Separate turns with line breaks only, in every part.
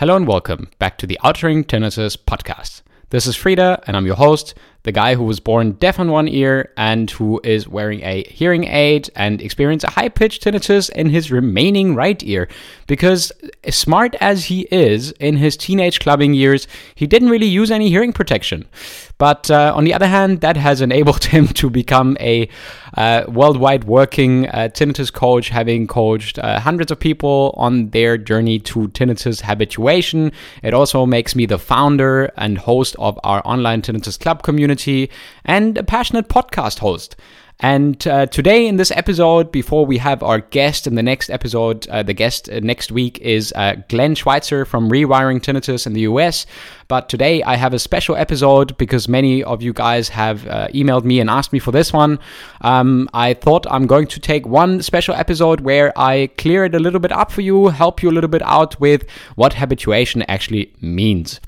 Hello and welcome back to the Outring Tinnitus podcast. This is Frueder, and I'm your host, the guy who was born deaf on one ear and who is wearing a hearing aid and experience a high pitched tinnitus in his remaining right ear. Because, smart as he is in his teenage clubbing years, he didn't really use any hearing protection. But uh, on the other hand, that has enabled him to become a uh, worldwide working uh, tinnitus coach, having coached uh, hundreds of people on their journey to tinnitus habituation. It also makes me the founder and host of our online tinnitus club community and a passionate podcast host. And uh, today, in this episode, before we have our guest in the next episode, uh, the guest uh, next week is uh, Glenn Schweitzer from Rewiring Tinnitus in the US. But today, I have a special episode because many of you guys have uh, emailed me and asked me for this one. Um, I thought I'm going to take one special episode where I clear it a little bit up for you, help you a little bit out with what habituation actually means.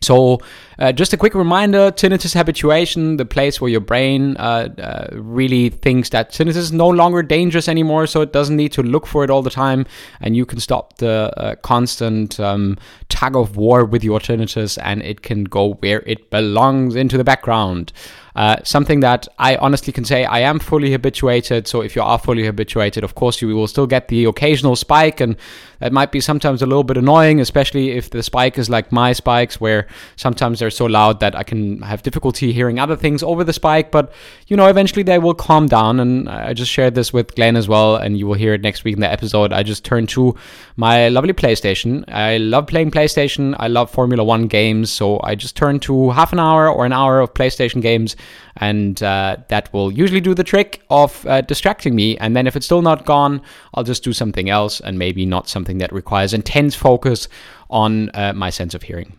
So, uh, just a quick reminder tinnitus habituation, the place where your brain uh, uh, really thinks that tinnitus is no longer dangerous anymore, so it doesn't need to look for it all the time, and you can stop the uh, constant um, tug of war with your tinnitus, and it can go where it belongs into the background. Uh, something that I honestly can say I am fully habituated. So if you are fully habituated, of course you will still get the occasional spike, and that might be sometimes a little bit annoying, especially if the spike is like my spikes, where sometimes they're so loud that I can have difficulty hearing other things over the spike. But you know, eventually they will calm down, and I just shared this with Glenn as well, and you will hear it next week in the episode. I just turned to my lovely PlayStation. I love playing PlayStation. I love Formula One games, so I just turned to half an hour or an hour of PlayStation games and uh, that will usually do the trick of uh, distracting me. And then if it's still not gone, I'll just do something else and maybe not something that requires intense focus on uh, my sense of hearing.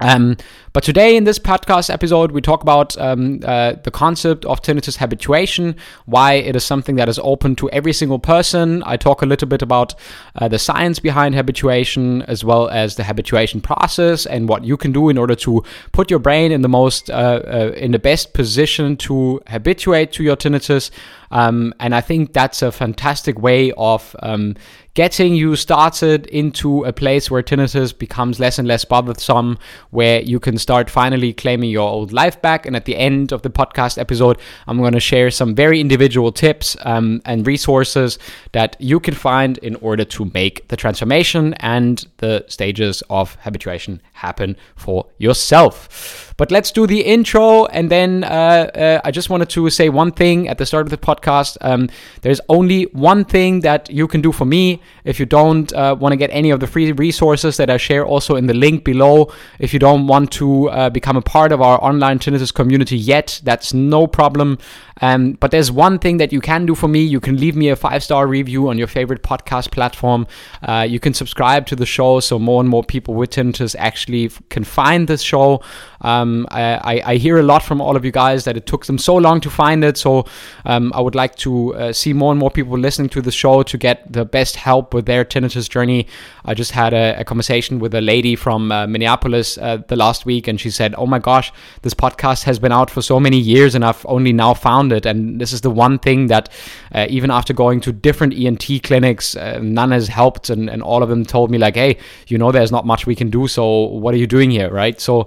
Um, but today in this podcast episode, we talk about um, uh, the concept of tinnitus habituation, why it is something that is open to every single person. I talk a little bit about uh, the science behind habituation, as well as the habituation process and what you can do in order to put your brain in the most, uh, uh in the best position to habituate to your tinnitus. Um, and I think that's a fantastic way of um, getting you started into a place where tinnitus becomes less and less bothersome, where you can start finally claiming your old life back. And at the end of the podcast episode, I'm going to share some very individual tips um, and resources that you can find in order to make the transformation and the stages of habituation happen for yourself. But let's do the intro, and then uh, uh, I just wanted to say one thing at the start of the podcast. Um, there's only one thing that you can do for me if you don't uh, want to get any of the free resources that I share also in the link below. If you don't want to uh, become a part of our online tinnitus community yet, that's no problem. Um, but there's one thing that you can do for me. You can leave me a five star review on your favorite podcast platform. Uh, you can subscribe to the show so more and more people with tinnitus actually can find this show. Um, I, I, hear a lot from all of you guys that it took them so long to find it. So um, I would like to uh, see more and more people listening to the show to get the best help with their tinnitus journey. I just had a, a conversation with a lady from uh, Minneapolis uh, the last week, and she said, "Oh my gosh, this podcast has been out for so many years, and I've only now found it. And this is the one thing that, uh, even after going to different ENT clinics, uh, none has helped, and, and all of them told me like, hey, you know, there's not much we can do. So what are you doing here, right? So."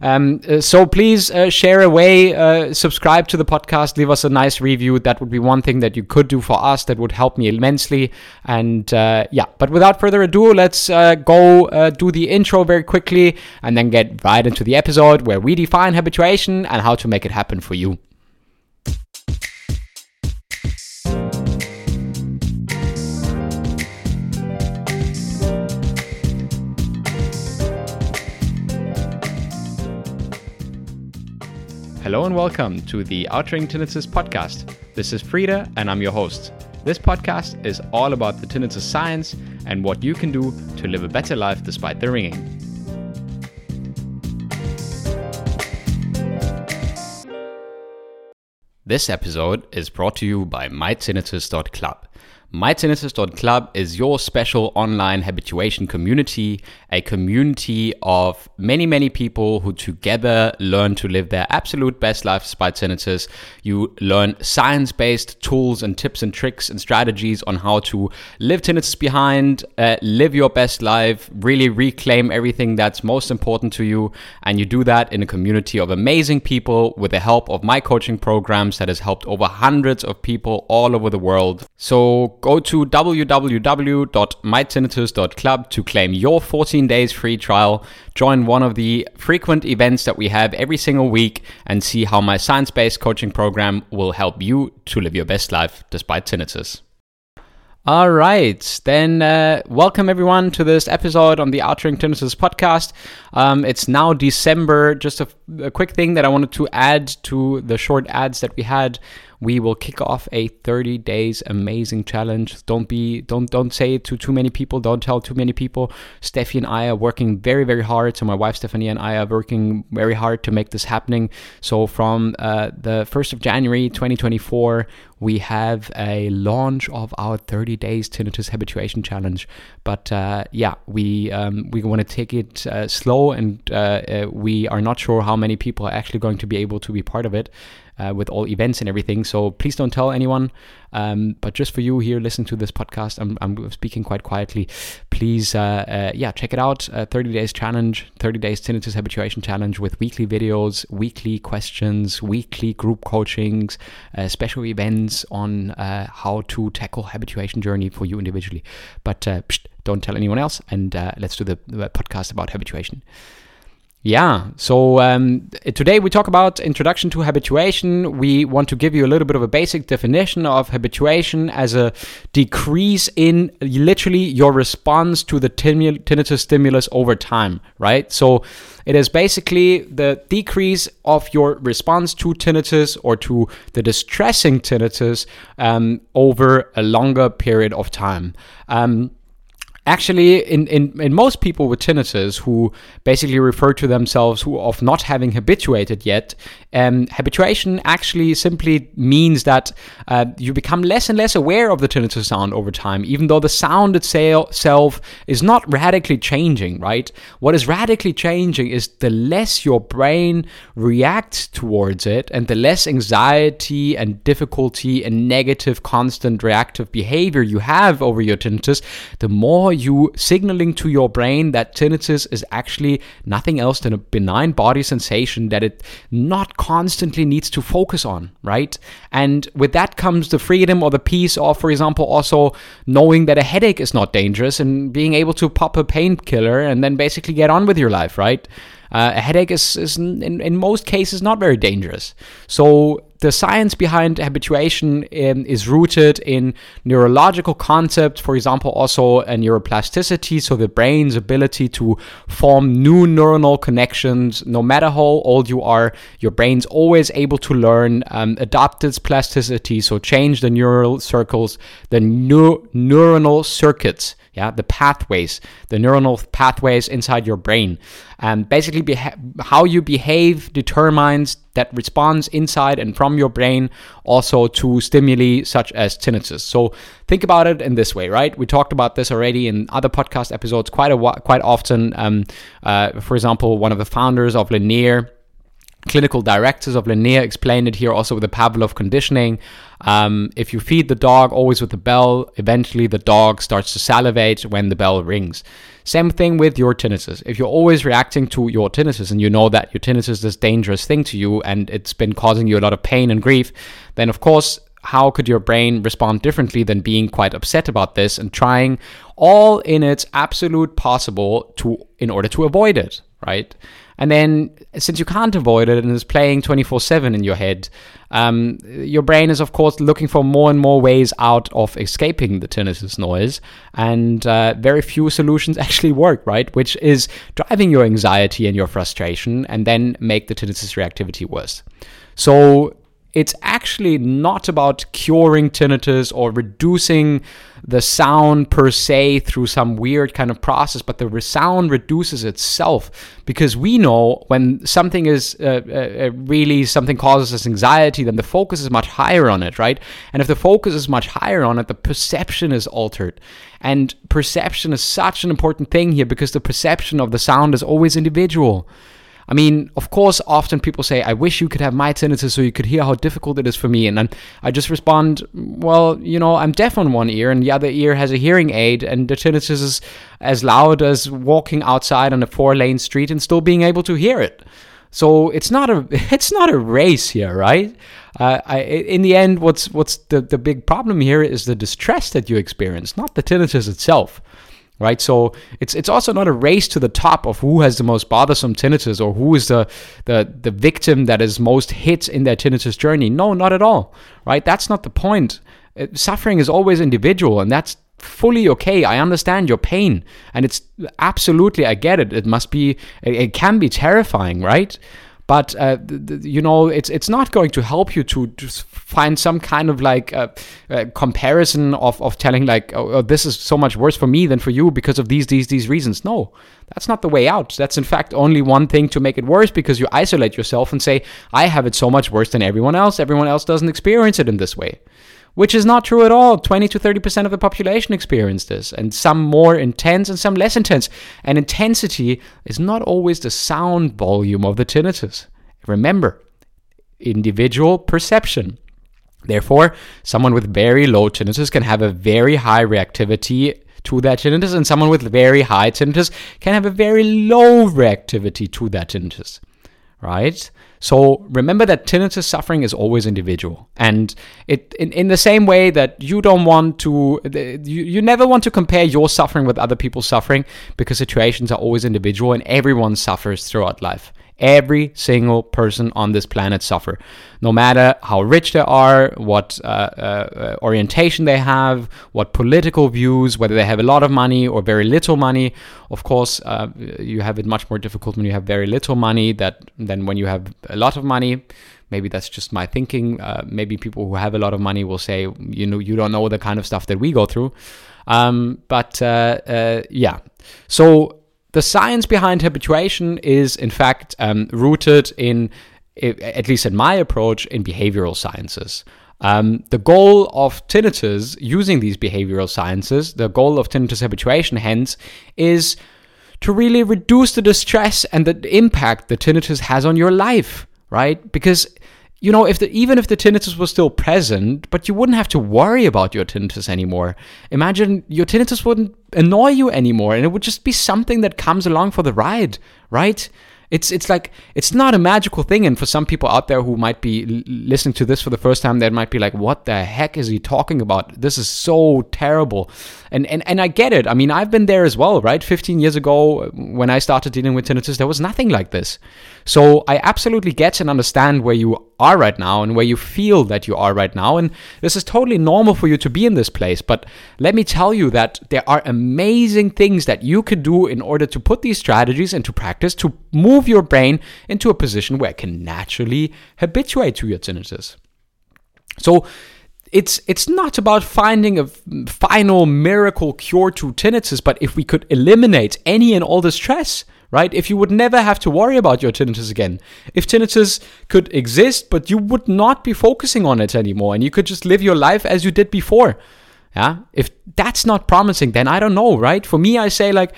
Um, uh, so please uh, share away, uh, subscribe to the podcast, leave us a nice review. That would be one thing that you could do for us. That would help me immensely. And uh, yeah, but without further ado, let's uh, go uh, do the intro very quickly and then get right into the episode where we define habituation and how to make it happen for you. Hello and welcome to the Outring Tinnitus podcast. This is Frueder and I'm your host. This podcast is all about the tinnitus science and what you can do to live a better life despite the ringing. This episode is brought to you by mytinnitus.club. MyTinnitus.club is your special online habituation community, a community of many, many people who together learn to live their absolute best life despite tinnitus. You learn science based tools and tips and tricks and strategies on how to live tinnitus behind, uh, live your best life, really reclaim everything that's most important to you. And you do that in a community of amazing people with the help of my coaching programs that has helped over hundreds of people all over the world. So go to www.mytinnitus.club to claim your 14 days free trial. Join one of the frequent events that we have every single week and see how my science based coaching program will help you to live your best life despite tinnitus. All right, then uh, welcome everyone to this episode on the Outring Tinnitus podcast. Um, it's now December. Just a, a, quick thing that I wanted to add to the short ads that we had we will kick off a 30 days amazing challenge. Don't be don't don't say it to too many people. Don't tell too many people. Steffi and I are working very very hard. So my wife Stephanie and I are working very hard to make this happening. So from uh, the 1st of January 2024, we have a launch of our 30 days tinnitus habituation challenge. But uh, yeah, we um, we want to take it uh, slow, and uh, uh, we are not sure how many people are actually going to be able to be part of it uh, with all events and everything. So please don't tell anyone. Um, but just for you here, listen to this podcast. I'm, I'm speaking quite quietly. Please, uh, uh, yeah, check it out. Uh, 30 days challenge, 30 days tinnitus habituation challenge with weekly videos, weekly questions, weekly group coachings, uh, special events on how to tackle habituation journey for you individually. But psh, don't tell anyone else. And let's do the, the podcast about habituation. Yeah, so um, today we talk about introduction to habituation. We want to give you a little bit of a basic definition of habituation as a decrease in literally your response to the tinnitus stimulus over time, right? So it is basically the decrease of your response to tinnitus or to the distressing tinnitus um, over a longer period of time. Um, actually in, in, in most people with tinnitus who basically refer to themselves who of not having habituated yet um, habituation actually simply means that uh, you become less and less aware of the tinnitus sound over time even though the sound itself is not radically changing right? What is radically changing is the less your brain reacts towards it and the less anxiety and difficulty and negative constant reactive behavior you have over your tinnitus the more you signaling to your brain that tinnitus is actually nothing else than a benign body sensation that it not constantly needs to focus on, right? And with that comes the freedom or the peace of, for example, also knowing that a headache is not dangerous and being able to pop a painkiller and then basically get on with your life, right? Uh, a headache is, is in, in most cases not very dangerous. So the science behind habituation um, is rooted in neurological concepts, for example, also neuroplasticity, so the brain's ability to form new neuronal connections. No matter how old you are, your brain's always able to learn, um, adapt its plasticity, so change the neural circles, the new neuronal circuits yeah the pathways the neuronal pathways inside your brain. And basically beha- how you behave determines that response inside and from your brain also to stimuli such as tinnitus. So think about it in this way right? We talked about this already in other podcast episodes quite a quite often. Um, uh, for example one of the founders of Linea clinical directors of Linea explained it here also with the Pavlov conditioning. Um, if you feed the dog always with the bell, eventually the dog starts to salivate when the bell rings. Same thing with your tinnitus. If you're always reacting to your tinnitus and you know that your tinnitus is this dangerous thing to you and it's been causing you a lot of pain and grief, then of course, how could your brain respond differently than being quite upset about this and trying all in its absolute possible to in order to avoid it, right? And then, since you can't avoid it and it's playing 24 7 in your head, um, your brain is, of course, looking for more and more ways out of escaping the tinnitus noise. And uh, very few solutions actually work, right? Which is driving your anxiety and your frustration and then make the tinnitus reactivity worse. So, it's actually not about curing tinnitus or reducing the sound per se through some weird kind of process, but the sound reduces itself because we know when something is uh, uh, uh, really something causes us anxiety, then the focus is much higher on it, right? And if the focus is much higher on it, the perception is altered. And perception is such an important thing here because the perception of the sound is always individual. I mean, of course, often people say, I wish you could have my tinnitus so you could hear how difficult it is for me. And then I just respond, well, you know, I'm deaf on one ear and the other ear has a hearing aid, and the tinnitus is as loud as walking outside on a four lane street and still being able to hear it. So it's not a it's not a race here, right? Uh, I, in the end, what's what's the, the big problem here is the distress that you experience, not the tinnitus itself right? So it's it's also not a race to the top of who has the most bothersome tinnitus or who is the the the victim that is most hit in their tinnitus journey. No, not at all, right? That's not the point. Uh, suffering is always individual, and that's fully okay. I understand your pain, and it's absolutely I get it. It must be it, it can be terrifying, right? But uh, you know it's it's not going to help you to just find some kind of like uh, uh, comparison of, of telling like oh, oh, this is so much worse for me than for you because of these these these reasons. No that's not the way out. That's in fact only one thing to make it worse because you isolate yourself and say i have it so much worse than everyone else. Everyone else doesn't experience it in this way which is not true at all. 20 to 30% of the population experience this, and some more intense and some less intense. And intensity is not always the sound volume of the tinnitus. Remember, individual perception. Therefore, someone with very low tinnitus can have a very high reactivity to that tinnitus, and someone with very high tinnitus can have a very low reactivity to that tinnitus. Right? So remember that tinnitus suffering is always individual, and it in, in the same way that you don't want to, you, you never want to compare your suffering with other people's suffering because situations are always individual and everyone suffers throughout life. Every single person on this planet suffer, no matter how rich they are, what uh, uh, orientation they have, what political views, whether they have a lot of money or very little money. Of course, uh, you have it much more difficult when you have very little money that than when you have a lot of money. Maybe that's just my thinking. Uh, maybe people who have a lot of money will say, you know, you don't know the kind of stuff that we go through. Um, but uh, uh, yeah, so the science behind habituation is, in fact, um, rooted in, at least in my approach, in behavioral sciences. Um, the goal of tinnitus using these behavioral sciences, the goal of tinnitus habituation, hence, is to really reduce the distress and the impact that tinnitus has on your life, right? Because you know, if the, even if the tinnitus was still present, but you wouldn't have to worry about your tinnitus anymore. Imagine your tinnitus wouldn't annoy you anymore, and it would just be something that comes along for the ride, right? It's it's like it's not a magical thing, and for some people out there who might be listening to this for the first time, they might be like, "What the heck is he talking about? This is so terrible." And and and I get it. I mean, I've been there as well, right? 15 years ago, when I started dealing with tinnitus, there was nothing like this. So I absolutely get and understand where you are right now and where you feel that you are right now. And this is totally normal for you to be in this place. But let me tell you that there are amazing things that you could do in order to put these strategies into practice to move your brain into a position where it can naturally habituate to your tinnitus. So, it's it's not about finding a final miracle cure to tinnitus, but if we could eliminate any and all the stress, right? If you would never have to worry about your tinnitus again. If tinnitus could exist, but you would not be focusing on it anymore and you could just live your life as you did before. Yeah. If that's not promising, then I don't know, right? For me, I say, like,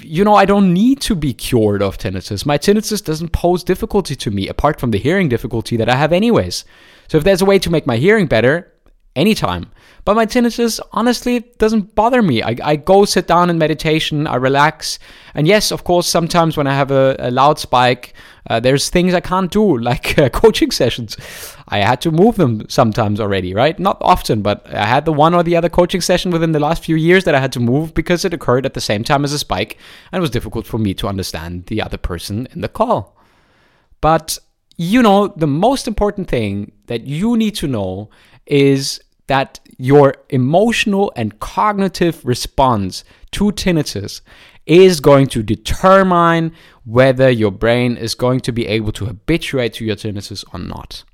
you know, I don't need to be cured of tinnitus. My tinnitus doesn't pose difficulty to me apart from the hearing difficulty that I have, anyways. So if there's a way to make my hearing better, anytime. But my tinnitus honestly doesn't bother me. I, I go sit down in meditation, I relax. And yes, of course, sometimes when I have a, a loud spike, uh, there's things I can't do, like uh, coaching sessions. I had to move them sometimes already, right? Not often, but I had the one or the other coaching session within the last few years that I had to move because it occurred at the same time as a spike and it was difficult for me to understand the other person in the call. But you know, the most important thing that you need to know is that your emotional and cognitive response to tinnitus is going to determine whether your brain is going to be able to habituate to your tinnitus or not.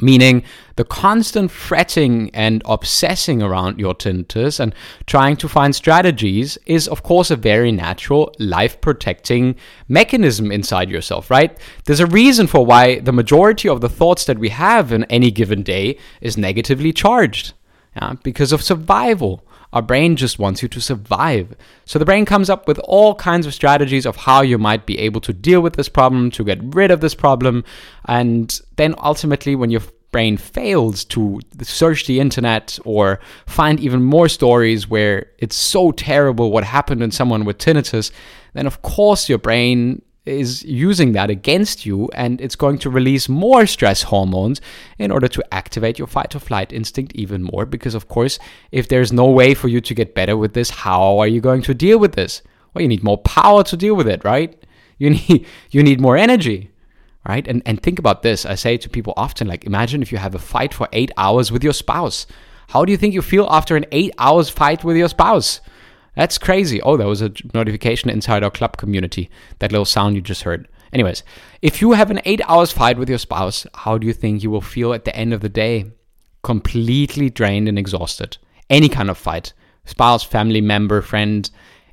Meaning the constant fretting and obsessing around your tinnitus and trying to find strategies is of course a very natural life protecting mechanism inside yourself right? There's a reason for why the majority of the thoughts that we have in any given day is negatively charged yeah, because of survival our brain just wants you to survive. So the brain comes up with all kinds of strategies of how you might be able to deal with this problem, to get rid of this problem. And then ultimately, when your brain fails to search the internet or find even more stories where it's so terrible what happened in someone with tinnitus, then of course your brain is using that against you and it's going to release more stress hormones in order to activate your fight or flight instinct even more. Because, of course, if there's no way for you to get better with this, how are you going to deal with this? Well, you need more power to deal with it, right? You need, you need more energy, right? And, and think about this. I say to people often, like, imagine if you have a fight for eight hours with your spouse. How do you think you feel after an eight hours fight with your spouse? That's crazy. Oh, there was a notification inside our club community. That little sound you just heard. Anyways, if you have an eight hours fight with your spouse, how do you think you will feel at the end of the day? Completely drained and exhausted. Any kind of fight, spouse, family member, friend,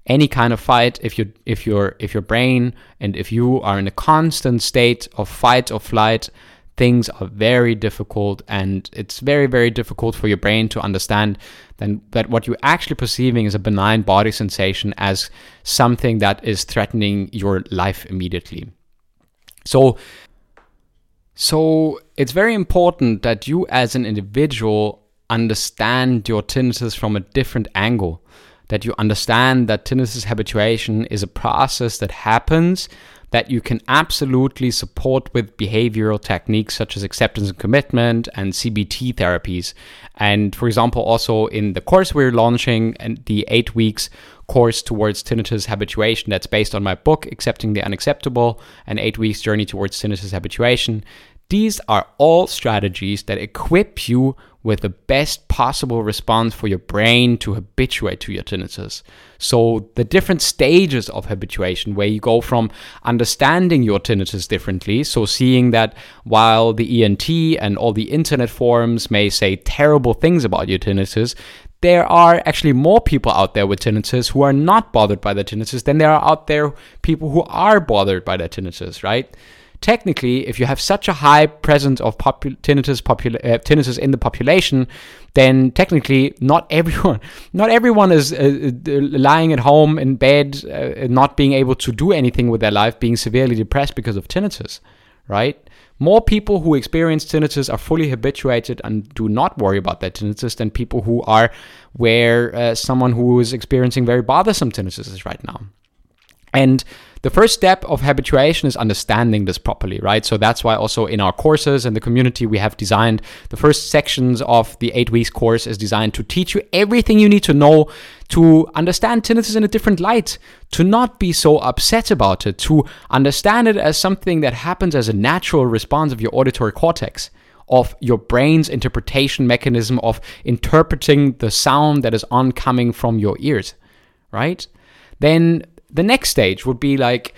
any kind of fight. If you if your if your brain and if you are in a constant state of fight or flight, things are very difficult and it's very very difficult for your brain to understand then that what you're actually perceiving is a benign body sensation as something that is threatening your life immediately. So so it's very important that you as an individual understand your tinnitus from a different angle that you understand that tinnitus habituation is a process that happens that you can absolutely support with behavioral techniques such as acceptance and commitment and CBT therapies. And for example, also in the course we're launching and the eight weeks course towards tinnitus habituation that's based on my book, Accepting the Unacceptable, an eight weeks journey towards tinnitus habituation. These are all strategies that equip you with the best possible response for your brain to habituate to your tinnitus. So, the different stages of habituation, where you go from understanding your tinnitus differently, so seeing that while the ENT and all the internet forums may say terrible things about your tinnitus, there are actually more people out there with tinnitus who are not bothered by the tinnitus than there are out there people who are bothered by the tinnitus, right? Technically, if you have such a high presence of popu- tinnitus, uh, tinnitus in the population, then technically not everyone, not everyone is uh, uh, lying at home in bed, uh, not being able to do anything with their life, being severely depressed because of tinnitus, right? More people who experience tinnitus are fully habituated and do not worry about their tinnitus than people who are where uh, someone who is experiencing very bothersome tinnitus is right now. And the first step of habituation is understanding this properly, right? So that's why also in our courses and the community we have designed the first sections of the eight weeks course is designed to teach you everything you need to know to understand tinnitus in a different light, to not be so upset about it, to understand it as something that happens as a natural response of your auditory cortex of your brain's interpretation mechanism of interpreting the sound that is oncoming from your ears, right? Then the next stage would be like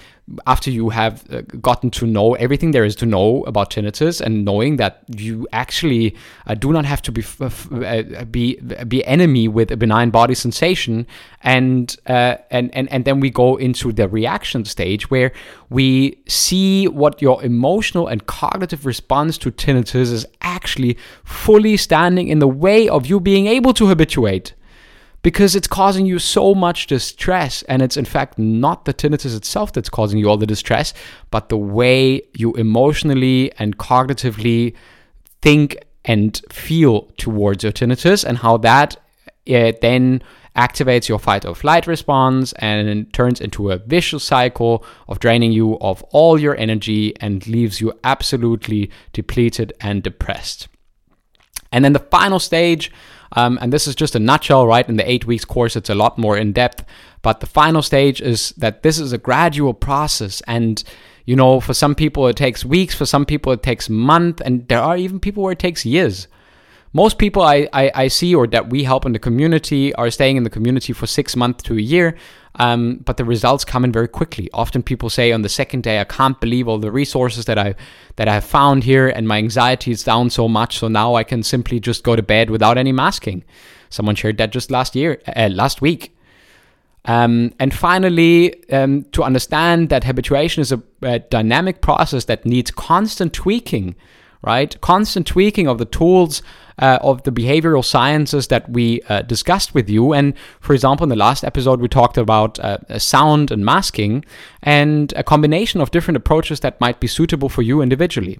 after you have uh, gotten to know everything there is to know about tinnitus and knowing that you actually uh, do not have to be f- uh, be be enemy with a benign body sensation and uh, and and and then we go into the reaction stage where we see what your emotional and cognitive response to tinnitus is actually fully standing in the way of you being able to habituate because it's causing you so much distress. And it's in fact not the tinnitus itself that's causing you all the distress, but the way you emotionally and cognitively think and feel towards your tinnitus and how that uh, then activates your fight or flight response and turns into a vicious cycle of draining you of all your energy and leaves you absolutely depleted and depressed. And then the final stage um, and this is just a nutshell, right? In the eight weeks course, it's a lot more in depth. But the final stage is that this is a gradual process. And, you know, for some people it takes weeks, for some people it takes months, and there are even people where it takes years. Most people I, I, I, see or that we help in the community are staying in the community for six months to a year, um, but the results come in very quickly. Often people say on the second day, I can't believe all the resources that I that I have found here, and my anxiety is down so much. So now I can simply just go to bed without any masking. Someone shared that just last year, uh, last week. Um, and finally, um, to understand that habituation is a, a dynamic process that needs constant tweaking right? Constant tweaking of the tools uh, of the behavioral sciences that we uh, discussed with you. And for example, in the last episode, we talked about uh, sound and masking and a combination of different approaches that might be suitable for you individually.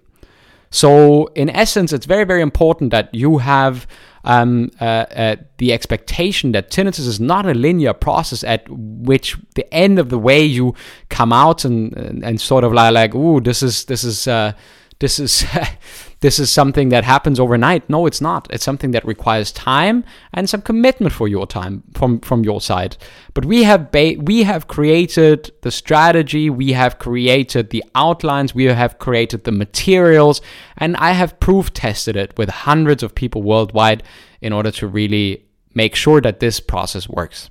So, in essence, it's very, very important that you have um, uh, uh, the expectation that tinnitus is not a linear process at which the end of the way you come out and and, and sort of like, like, ooh, this is this is uh, this is this is something that happens overnight. No, it's not. It's something that requires time and some commitment for your time from from your side. But we have ba- we have created the strategy, we have created the outlines, we have created the materials, and I have proof tested it with hundreds of people worldwide in order to really make sure that this process works.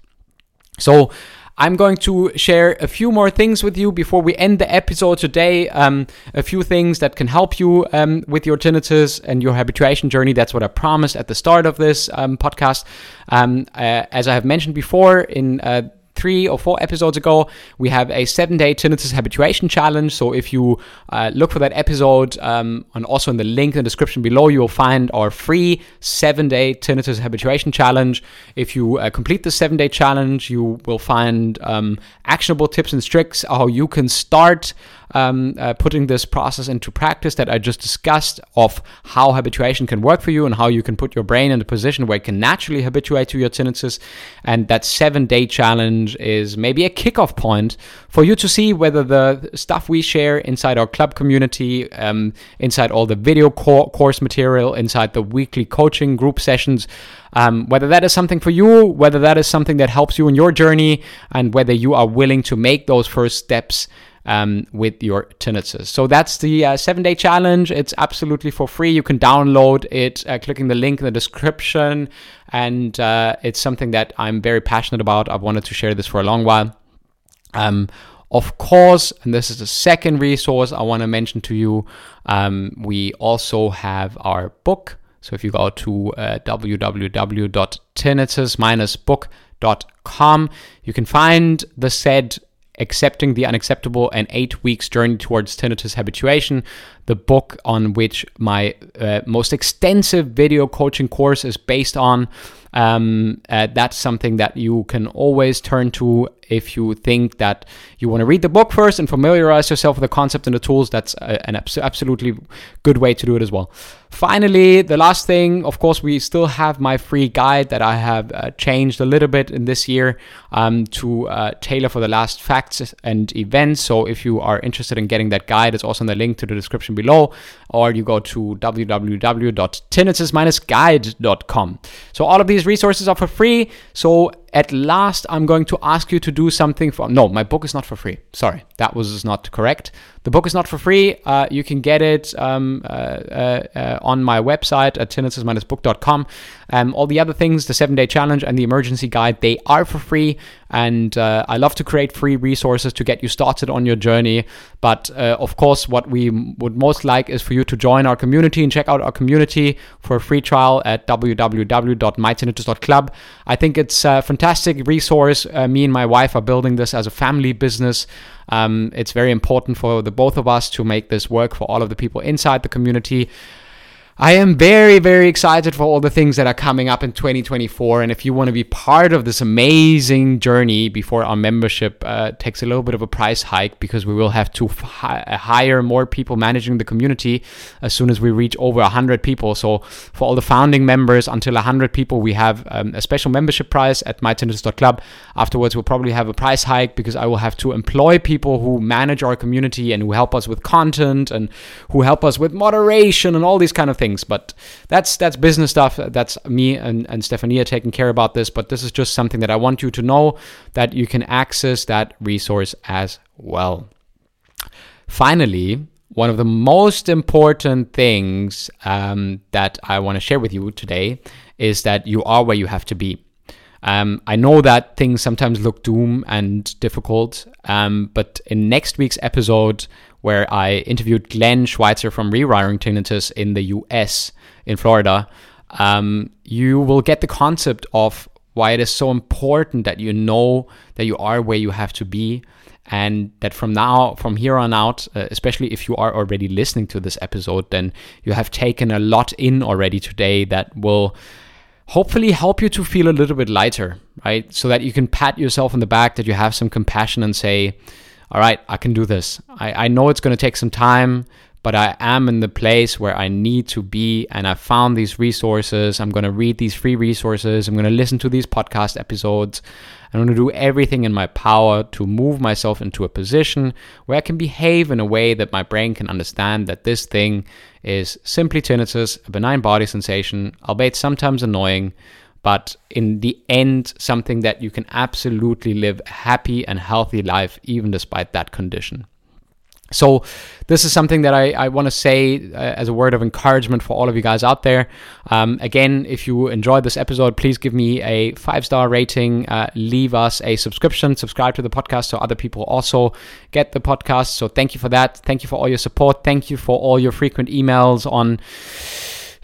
So I'm going to share a few more things with you before we end the episode today. Um, a few things that can help you um, with your tinnitus and your habituation journey. That's what I promised at the start of this um, podcast. Um, uh, as I have mentioned before, in uh, three or four episodes ago, we have a seven day tinnitus habituation challenge. So if you uh, look for that episode, um, and also in the link in the description below, you'll find our free seven day tinnitus habituation challenge. If you uh, complete the seven day challenge, you will find um, actionable tips and tricks how you can start um, uh, putting this process into practice that I just discussed of how habituation can work for you and how you can put your brain in a position where it can naturally habituate to your tinnitus. And that seven day challenge is maybe a kickoff point for you to see whether the stuff we share inside our club community, um, inside all the video co- course material, inside the weekly coaching group sessions, um, whether that is something for you, whether that is something that helps you in your journey, and whether you are willing to make those first steps um, with your tinnitus. So that's the uh, seven day challenge. It's absolutely for free. You can download it uh, clicking the link in the description. And uh, it's something that I'm very passionate about. I've wanted to share this for a long while. Um, of course, and this is the second resource I want to mention to you, um, we also have our book. So if you go to uh, www.tinnitus-book.com, you can find the said Accepting the Unacceptable and Eight Weeks Journey Towards Tinnitus Habituation, the book on which my uh, most extensive video coaching course is based on. Um, uh, that's something that you can always turn to if you think that you want to read the book first and familiarize yourself with the concept and the tools. That's an abs- absolutely good way to do it as well. Finally, the last thing, of course, we still have my free guide that I have uh, changed a little bit in this year um, to uh, tailor for the last facts and events. So if you are interested in getting that guide, it's also in the link to the description below, or you go to www.tinnitus-guide.com. So all of these resources are for free. So at last I'm going to ask you to do something for no my book is not for free sorry that was not correct the book is not for free. Uh, you can get it um, uh, uh, uh on my website at tinnitus-book.com um, all the other things the seven day challenge and the emergency guide they are for free. And uh, I love to create free resources to get you started on your journey. But uh, of course what we would most like is for you to join our community and check out our community for a free trial at www.mytinnitus.club I think it's a fantastic resource. Me and my wife are building this as a family business um, it's very important for the both of us to make this work for all of the people inside the community. I am very, very excited for all the things that are coming up in 2024. And if you want to be part of this amazing journey before our membership uh, takes a little bit of a price hike, because we will have to hi- hire more people managing the community as soon as we reach over 100 people. So for all the founding members, until 100 people, we have um, a special membership price at mytinnitus.club. Afterwards, we'll probably have a price hike because I will have to employ people who manage our community and who help us with content and who help us with moderation and all these kind of things things. But that's that's business stuff. That's me and, and Stefania taking care about this. But this is just something that I want you to know that you can access that resource as well. Finally, one of the most important things um, that I want to share with you today is that you are where you have to be. Um, I know that things sometimes look doom and difficult, um, but in next week's episode, where I interviewed Glenn Schweitzer from Rewiring Tinnitus in the US, in Florida, um, you will get the concept of why it is so important that you know that you are where you have to be and that from now from here on out uh, especially if you are already listening to this episode then you have taken a lot in already today that will hopefully help you to feel a little bit lighter, right? So that you can pat yourself on the back, that you have some compassion and say, all right, I can do this. I, I know it's going to take some time, but I am in the place where I need to be. And I found these resources. I'm going to read these free resources. I'm going to listen to these podcast episodes. I'm going to do everything in my power to move myself into a position where I can behave in a way that my brain can understand that this thing is simply tinnitus, a benign body sensation, albeit sometimes annoying, but in the end, something that you can absolutely live a happy and healthy life even despite that condition. So, this is something that I, I want to say uh, as a word of encouragement for all of you guys out there. Um, again, if you enjoyed this episode, please give me a five star rating, uh, leave us a subscription, subscribe to the podcast so other people also get the podcast. So, thank you for that. Thank you for all your support. Thank you for all your frequent emails on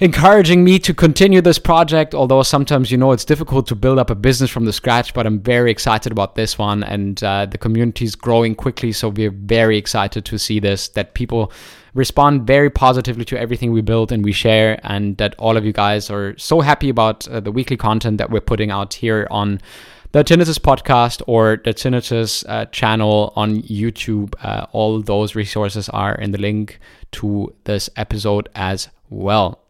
encouraging me to continue this project. Although sometimes, you know, it's difficult to build up a business from the scratch, but I'm very excited about this one. And uh, the community is growing quickly. So we're very excited to see this, that people respond very positively to everything we build and we share, and that all of you guys are so happy about uh, the weekly content that we're putting out here on the Tinnitus podcast or the Tinnitus uh, channel on YouTube. Uh, all those resources are in the link to this episode as well.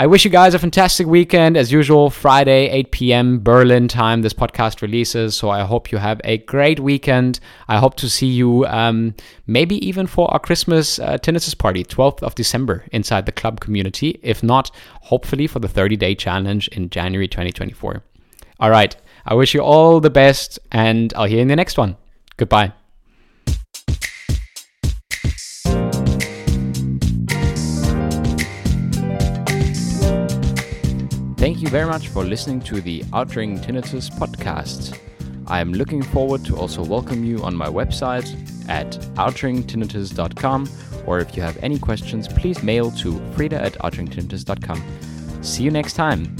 I wish you guys a fantastic weekend. As usual, Friday, 8 p.m. Berlin time, this podcast releases. So I hope you have a great weekend. I hope to see you um, maybe even for our Christmas uh, tinnitus party, 12th of December, inside the club community. If not, hopefully for the 30 day challenge in January 2024. All right. I wish you all the best, and I'll hear you in the next one. Goodbye. Thank you very much for listening to the Outring Tinnitus podcast. I am looking forward to also welcome you on my website at outringtinnitus.com or if you have any questions, please mail to frueder at outringtinnitus.com. See you next time.